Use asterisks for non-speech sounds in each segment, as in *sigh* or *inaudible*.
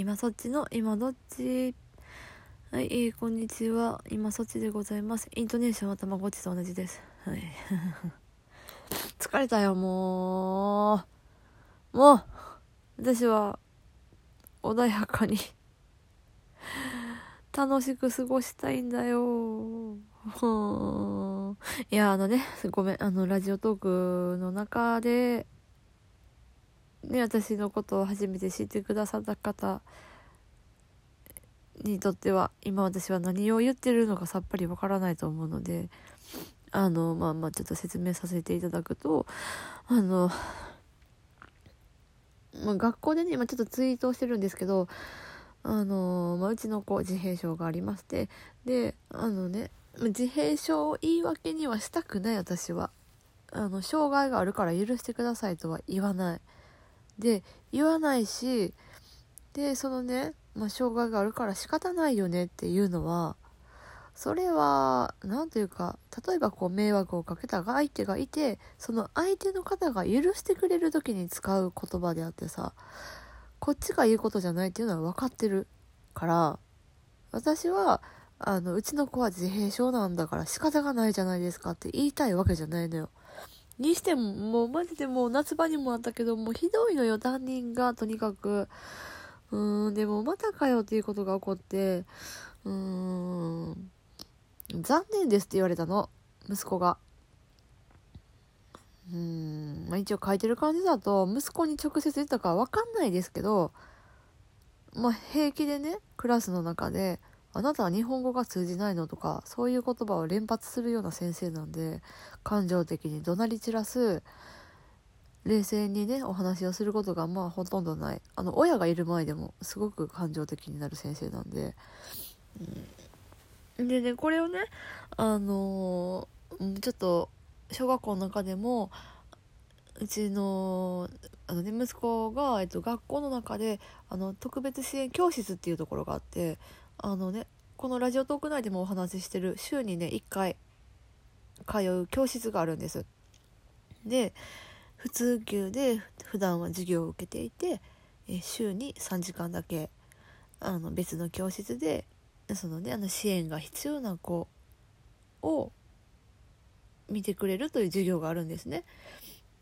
今そっちの今どっち？はい、えー、こんにちは。今そっちでございます。イントネーションはたまごっちと同じです。はい。*laughs* 疲れたよもう。もう私は穏やかに。*laughs* 楽しく過ごしたいんだよ。*laughs* いやあのねごめんあのラジオトークの中でね、私のことを初めて知ってくださった方にとっては今私は何を言ってるのかさっぱりわからないと思うのであのまあまあちょっと説明させていただくとあの、まあ、学校でね今ちょっとツイートをしてるんですけどあの、まあ、うちの子自閉症がありましてであのね自閉症を言い訳にはしたくない私は。あの障害があるから許してくださいとは言わない。で言わないしでそのね、まあ、障害があるから仕方ないよねっていうのはそれは何というか例えばこう迷惑をかけた相手がいてその相手の方が許してくれる時に使う言葉であってさこっちが言うことじゃないっていうのは分かってるから私はあのうちの子は自閉症なんだから仕方がないじゃないですかって言いたいわけじゃないのよ。にしても、もうマジでもう夏場にもあったけど、もうひどいのよ、担任が、とにかく。うーん、でもまたかよっていうことが起こって、うーん、残念ですって言われたの、息子が。うーん、まあ一応書いてる感じだと、息子に直接言ったかわかんないですけど、まあ平気でね、クラスの中で、あなたは日本語が通じないの？とかそういう言葉を連発するような先生なんで感情的に怒鳴り散らす冷静にねお話をすることがまあほとんどない。あの親がいる前でもすごく感情的になる先生なんで、うん、でねこれをねあのー、ちょっと小学校の中でもうちのあの、ね、息子が、えっと、学校の中であの特別支援教室っていうところがあってあのねこのラジオトーク内でもお話ししてる週にね1回通う教室があるんです。で普通級で普段は授業を受けていて週に3時間だけあの別の教室でそのねあの支援が必要な子を見てくれるという授業があるんですね。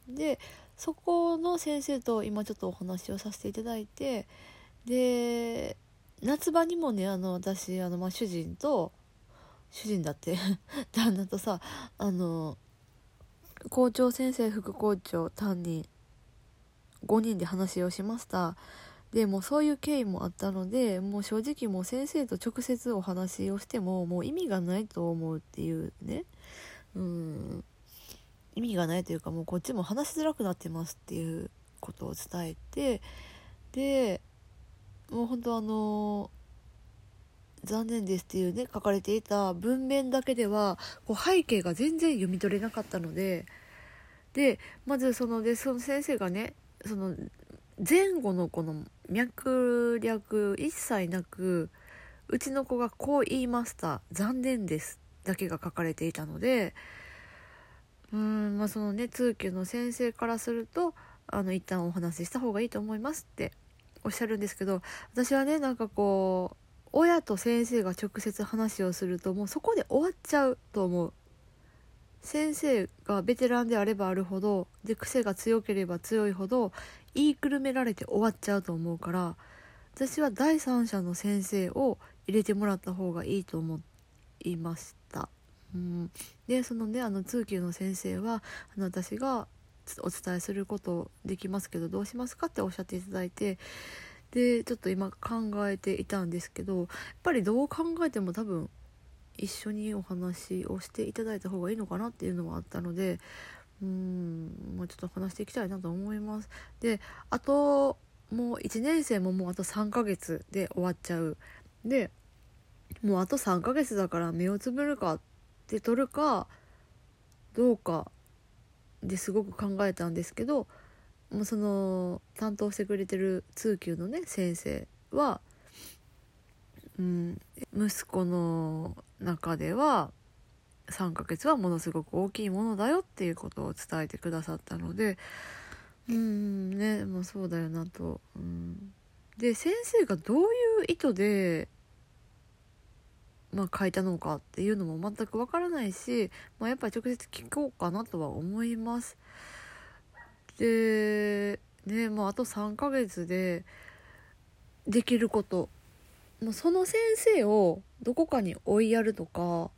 でそこの先生と今ちょっとお話をさせていただいてで夏場にもねあの私あの、まあ、主人と主人だって *laughs* 旦那とさあの校長先生副校長担任5人で話をしました。でもそういう経緯もあったのでもう正直もう先生と直接お話をしてももう意味がないと思うっていうね。うん。意味がないというかもうこっちも話しづらくなってますっていうことを伝えてでもう本当あの残念ですっていうね書かれていた文面だけではこう背景が全然読み取れなかったのででまずそのでその先生がねその前後のこの脈略一切なくうちの子がこう言いました残念ですだけが書かれていたのでうんまあそのね通級の先生からするとあの一旦お話しした方がいいと思いますっておっしゃるんですけど私はねなんかこう親と先生が直接話をするともうそこで終わっちゃうと思う先生がベテランであればあるほどで癖が強ければ強いほど言いくるめられて終わっちゃうと思うから私は第三者の先生を入れてもらった方がいいと思いました。うん、でそのねあの通級の先生はあの私がお伝えすることできますけどどうしますかっておっしゃっていただいてでちょっと今考えていたんですけどやっぱりどう考えても多分一緒にお話をしていただいた方がいいのかなっていうのはあったのでうんまあ、ちょっと話していきたいなと思います。であともう1年生ももうあと3ヶ月で終わっちゃう。でもうあと3ヶ月だから目をつぶるかって取るかどうかですごく考えたんですけどもうその担当してくれてる通級のね先生は、うん、息子の中では3ヶ月はものすごく大きいものだよっていうことを伝えてくださったのでうんねまあそうだよなと、うん、で先生がどういう意図でまあ、書いたのかっていうのも全くわからないし、まあ、やっぱり直接聞こうかなとは思います。でねもうあと3ヶ月でできることもうその先生をどこかに追いやるとか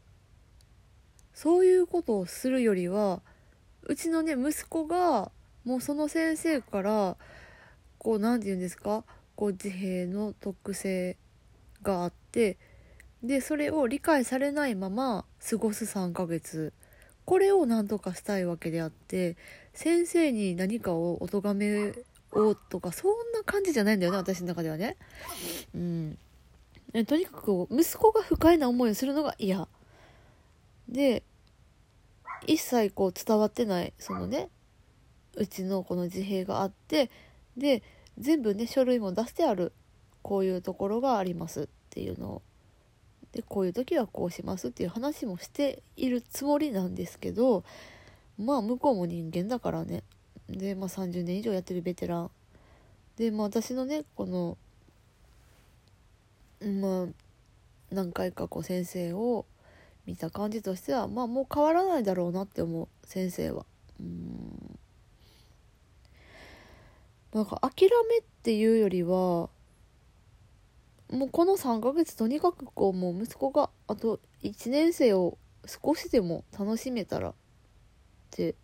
そういうことをするよりはうちのね息子がもうその先生からこう何て言うんですか？こう自閉の特性があってでそれを理解されないまま過ごす3ヶ月。これを何とかしたいわけであって先生に何かをお咎めをとかそんな感じじゃないんだよね私の中ではね。うん、とにかく息子が不快な思いをするのが嫌。で一切こう伝わってないそのねうちのこの自閉があってで全部ね書類も出してあるこういうところがありますっていうのをでこういう時はこうしますっていう話もしているつもりなんですけどまあ向こうも人間だからね。で、まあ、30年以上やってるベテラン。で、まあ、私のねこのまあ何回かこう先生を見た感じとしてはまあもう変わらないだろうなって思う先生は。うん。なんか諦めっていうよりはもうこの3ヶ月とにかくこうもう息子があと1年生を少しでも楽しめたらって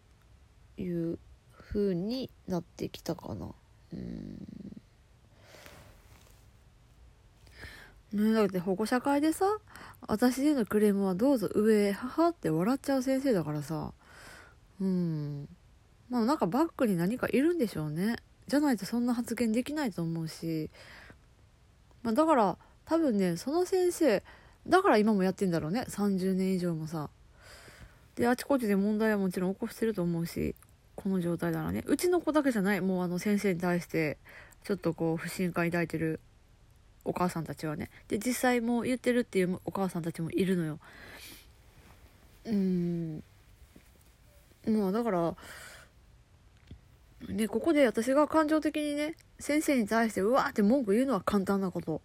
いう風になってきたかな。うん。ねだって保護者会でさ私へのクレームはどうぞ上へ母って笑っちゃう先生だからさ。うん。まあなんかバックに何かいるんでしょうね。じゃないとそんな発言できないと思うし。まあ、だから多分ねその先生だから今もやってんだろうね。30年以上もさ。であちこちで問題はもちろん起こしてると思うしこの状態ならね。うちの子だけじゃない。もうあの先生に対してちょっとこう不信感抱いてるお母さんたちはね。で実際もう言ってるっていうお母さんたちもいるのよ。うん。もうだからねここで私が感情的にね先生に対してうわーって文句言うのは簡単なこと。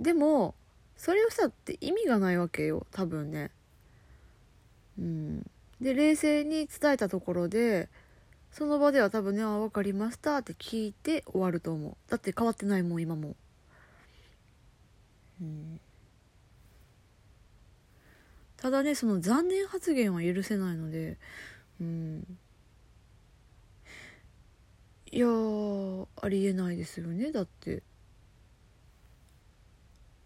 でもそれをしたって意味がないわけよ多分ね。うん。で冷静に伝えたところでその場では多分ね「あ分かりました」って聞いて終わると思う。だって変わってないもん今も。うん。ただねその残念発言は許せないのでうん。いやありえないですよねだって。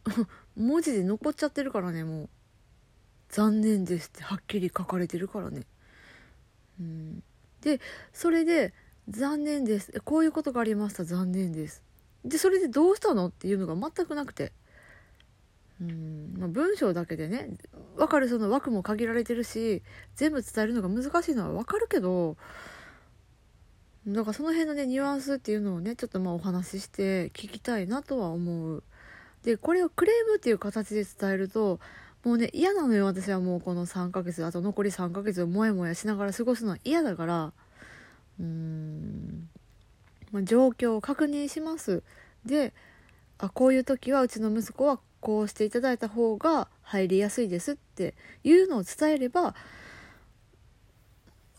*laughs* 文字で残っちゃってるからねもう「残念です」ってはっきり書かれてるからね。うん。でそれで「残念です」こういうことがありました残念です。でそれでどうしたの？っていうのが全くなくて。うん。まあ、文章だけでね分かるその枠も限られてるし全部伝えるのが難しいのは分かるけどだからその辺のねニュアンスっていうのをねちょっとまあお話しして聞きたいなとは思う。でこれをクレームっていう形で伝えるともうね嫌なのよ。私はもうこの3ヶ月あと残り3ヶ月をモヤモヤしながら過ごすのは嫌だから。うーん、まあ、状況を確認します。であこういう時はうちの息子はこうしていただいた方が入りやすいですっていうのを伝えれば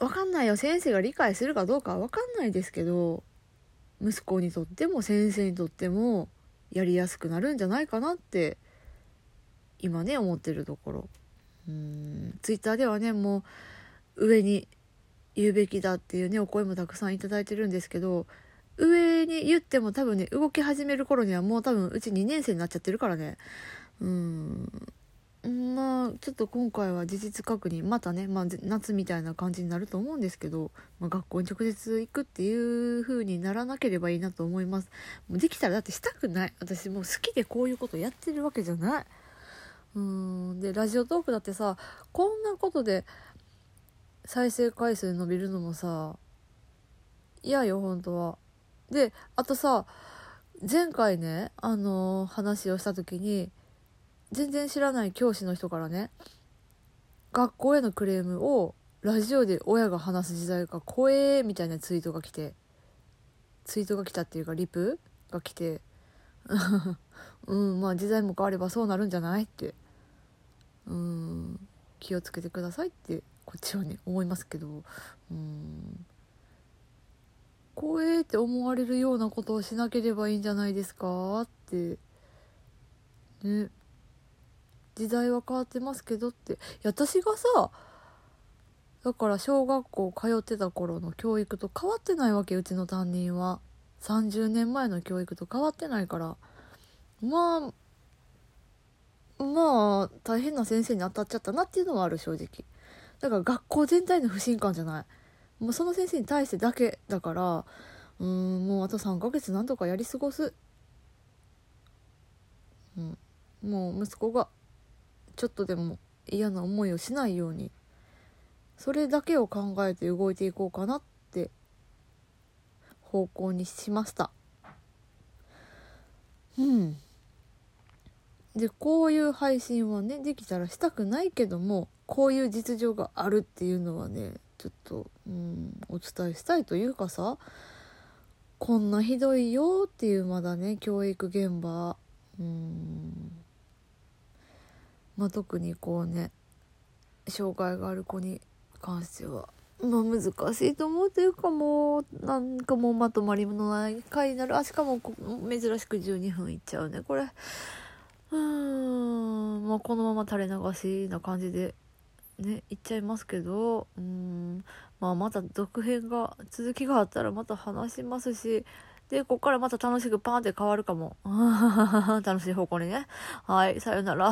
分かんないよ。先生が理解するかどうかは分かんないですけど息子にとっても先生にとってもやりやすくなるんじゃないかなって今ね思ってるところ。うん。ツイッターではねもう上に言うべきだっていうねお声もたくさん頂いてるんですけど上に言っても多分ね動き始める頃にはもう多分うち2年生になっちゃってるからね。うん。まあちょっと今回は事実確認またね、まあ、夏みたいな感じになると思うんですけど、まあ、学校に直接行くっていう風にならなければいいなと思います。もうできたらだってしたくない。私もう好きでこういうことやってるわけじゃない。うん。でラジオトークだってさこんなことで再生回数伸びるのもさ嫌よ本当は。であとさ前回ねあのー、話をした時に全然知らない教師の人からね学校へのクレームをラジオで親が話す時代が怖えみたいなツイートが来てツイートが来たっていうかリプが来て *laughs* うんまあ時代も変わればそうなるんじゃないってうん気をつけてくださいってこっちはね思いますけどうん怖えって思われるようなことをしなければいいんじゃないですかってね。時代は変わってますけどって。私がさだから小学校通ってた頃の教育と変わってないわけうちの担任は。30年前の教育と変わってないから。まあまあ大変な先生に当たっちゃったなっていうのはある正直。だから学校全体の不信感じゃない。もうその先生に対してだけだから。うんもうあと3ヶ月なんとかやり過ごす。うん。もう息子がちょっとでも嫌な思いをしないようにそれだけを考えて動いていこうかなって方向にしました。うん。でこういう配信はねできたらしたくないけどもこういう実情があるっていうのはねちょっと、うん、お伝えしたいというかさこんなひどいよっていうまだね教育現場。うん。まあ特にこうね障害がある子に関してはまあ難しいと思うというかもうなんかもうまとまりのない回になる。あしかも珍しく12分いっちゃうね。これうんまあこのまま垂れ流しな感じでねいっちゃいますけどうんまあまた続編が続きがあったらまた話しますしでこっからまた楽しくパーンって変わるかも。*laughs* 楽しい方向にね。はいさよなら。